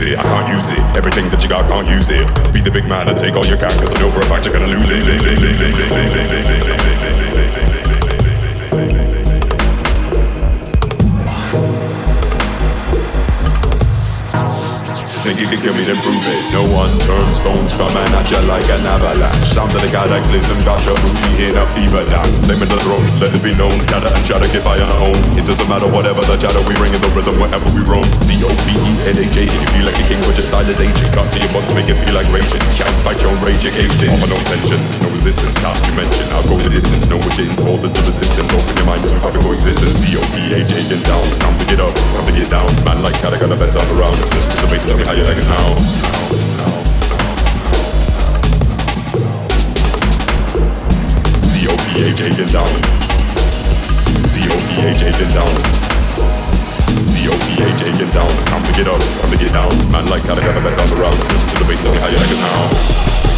Use it, I can't use it. Everything that you got, can't use it. Be the big man and take all your can, cause I know for a fact you're gonna lose it. You can kill me, then prove it. No one turns stones coming at you like an avalanche. Sound of the cataclysm got your booty in a fever dance. Name the throne, let it be known. Chatter and chatter, get by on our own. It doesn't matter whatever the chatter, we ring in the rhythm wherever we roam. C O P E N A J. You feel like a king, but your style is aging. Cut to your butt to make it feel like raging. Can't fight your rage, you're. Offer no tension, no resistance. Task you mention. I'll go the distance. Know what you're in, hold the resistance. Open your mind to fucking coexistence. C O P A J, get down. Come to get up, come to get down. Man like chatter, got the best up around. Listen to the bass, tell me how you like it now. C-O-P-H-A get down. C-O-P-H-A get down. C-O-P-H-A get down. Come to get up, come to get down. Man like how I got the best on around. Listen to the bass, tell me how you like it now.